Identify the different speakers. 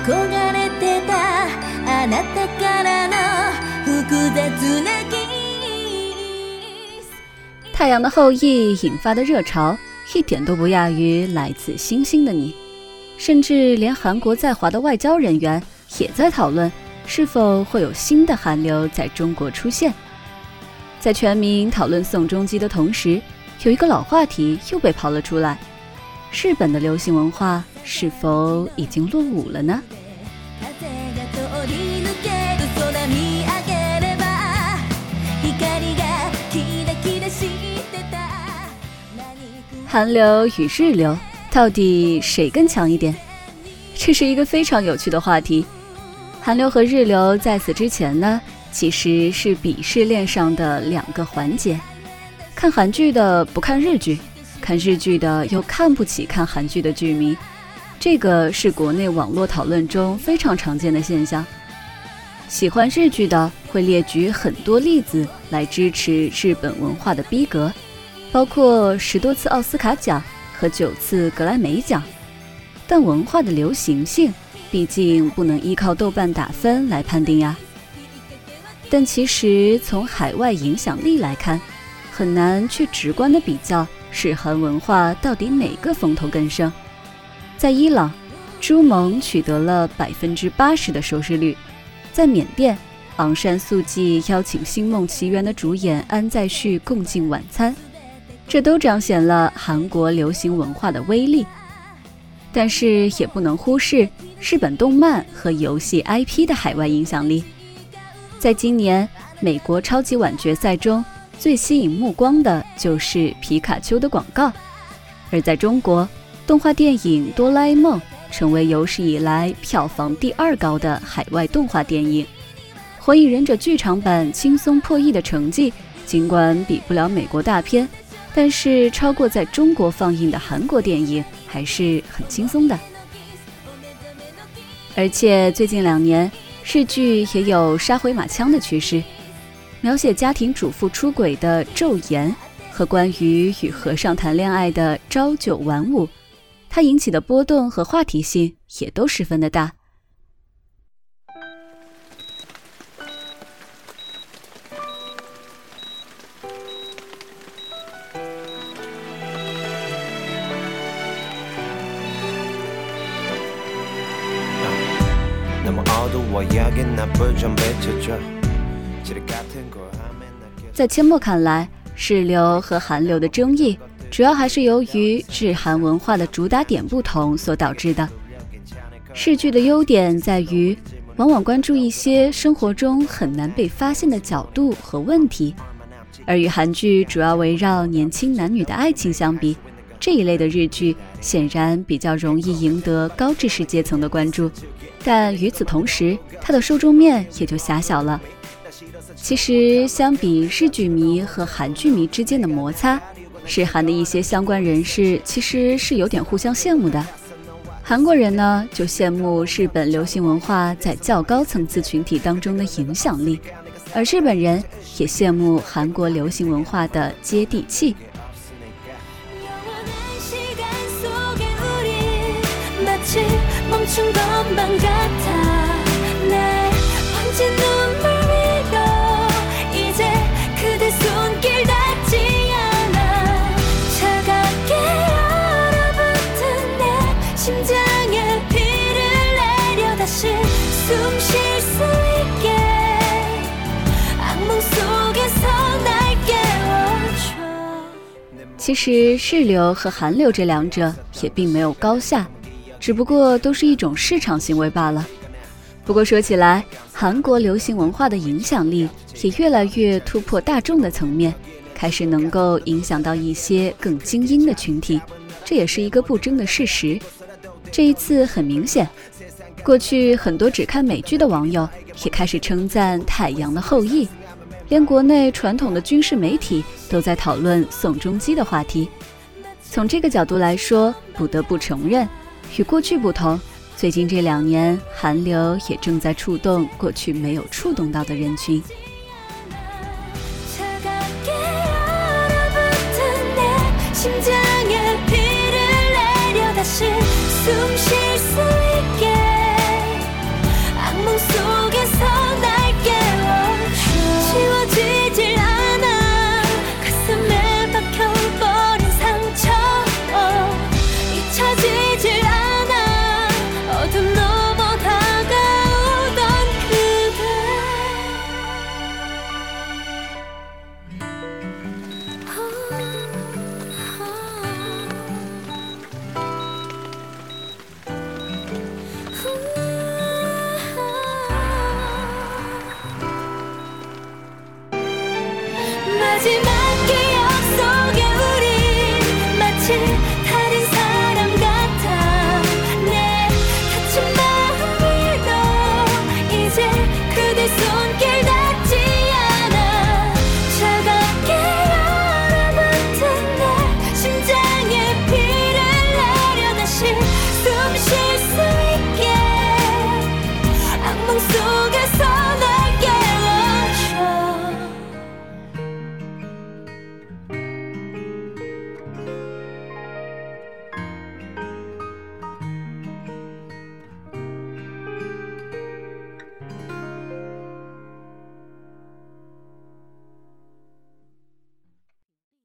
Speaker 1: 憧れてたあなたからの複雑なキス
Speaker 2: 太阳的后裔引发的热潮，一点都不亚于来自星星的你。甚至连韩国在华的外交人员也在讨论，是否会有新的韩流在中国出现。在全民讨论宋仲基的同时，有一个老话题又被抛了出来：日本的流行文化 是否已经落伍了呢？
Speaker 1: 風が通り抜ける空見上げれば光がキラキラしてた何
Speaker 2: 韩流与日流到底谁更强一点？这是一个非常有趣的话题。韩流和日流在此之前呢，其实是鄙视链上的两个环节。看韩剧的不看日剧，看日剧的又看不起看韩剧的剧迷， 这个是国内网络讨论中非常常见的现象。喜欢日剧的会列举很多例子来支持日本文化的逼格，包括十多次奥斯卡奖和九次格莱美奖。但文化的流行性，毕竟不能依靠豆瓣打分来判定呀。但其实从海外影响力来看，很难去直观的比较日韩文化到底哪个风头更盛。在伊朗，朱蒙取得了百分之八十的收视率；在缅甸，昂山素季邀请《星梦奇缘》的主演安在旭共进晚餐，这都彰显了韩国流行文化的威力。但是也不能忽视日本动漫和游戏 IP 的海外影响力。在今年美国超级碗决赛中，最吸引目光的就是皮卡丘的广告；而在中国，动画电影《哆啦 A 梦》成为有史以来票房第二高的海外动画电影，《火影忍者》剧场版轻松破亿的成绩，尽管比不了美国大片，但是超过在中国放映的韩国电影还是很轻松的。而且最近两年，日剧也有杀回马枪的趋势，描写家庭主妇出轨的《昼颜》和关于与和尚谈恋爱的《朝九晚五》，它引起的波动和话题性也都十分的大。在阡陌看来是流和寒流的争议。主要还是由于日韩文化的主打点不同所导致的。日剧的优点在于，往往关注一些生活中很难被发现的角度和问题，而与韩剧主要围绕年轻男女的爱情相比，这一类的日剧显然比较容易赢得高知识阶层的关注。但与此同时，它的受众面也就狭小了。其实，相比日剧迷和韩剧迷之间的摩擦，日韩的一些相关人士其实是有点互相羡慕的。韩国人呢，就羡慕日本流行文化在较高层次群体当中的影响力，而日本人也羡慕韩国流行文化的接地气。
Speaker 1: 심장에 피를 내려 다시 숨쉴 수 있게 악몽 속에서 날 깨워줘
Speaker 2: 其实日流和韩流这两者也并没有高下，只不过都是一种市场行为罢了。不过说起来，韩国流行文化的影响力也越来越突破大众的层面，开始能够影响到一些更精英的群体，这也是一个不争的事实。 这一次很明显，过去很多只看美剧的网友也开始称赞《太阳的后裔》，连国内传统的军事媒体都在讨论宋仲基的话题。从这个角度来说，不得不承认，与过去不同，最近这两年韩流也正在触动过去没有触动到的人群。
Speaker 1: 些松懈。sentimentos.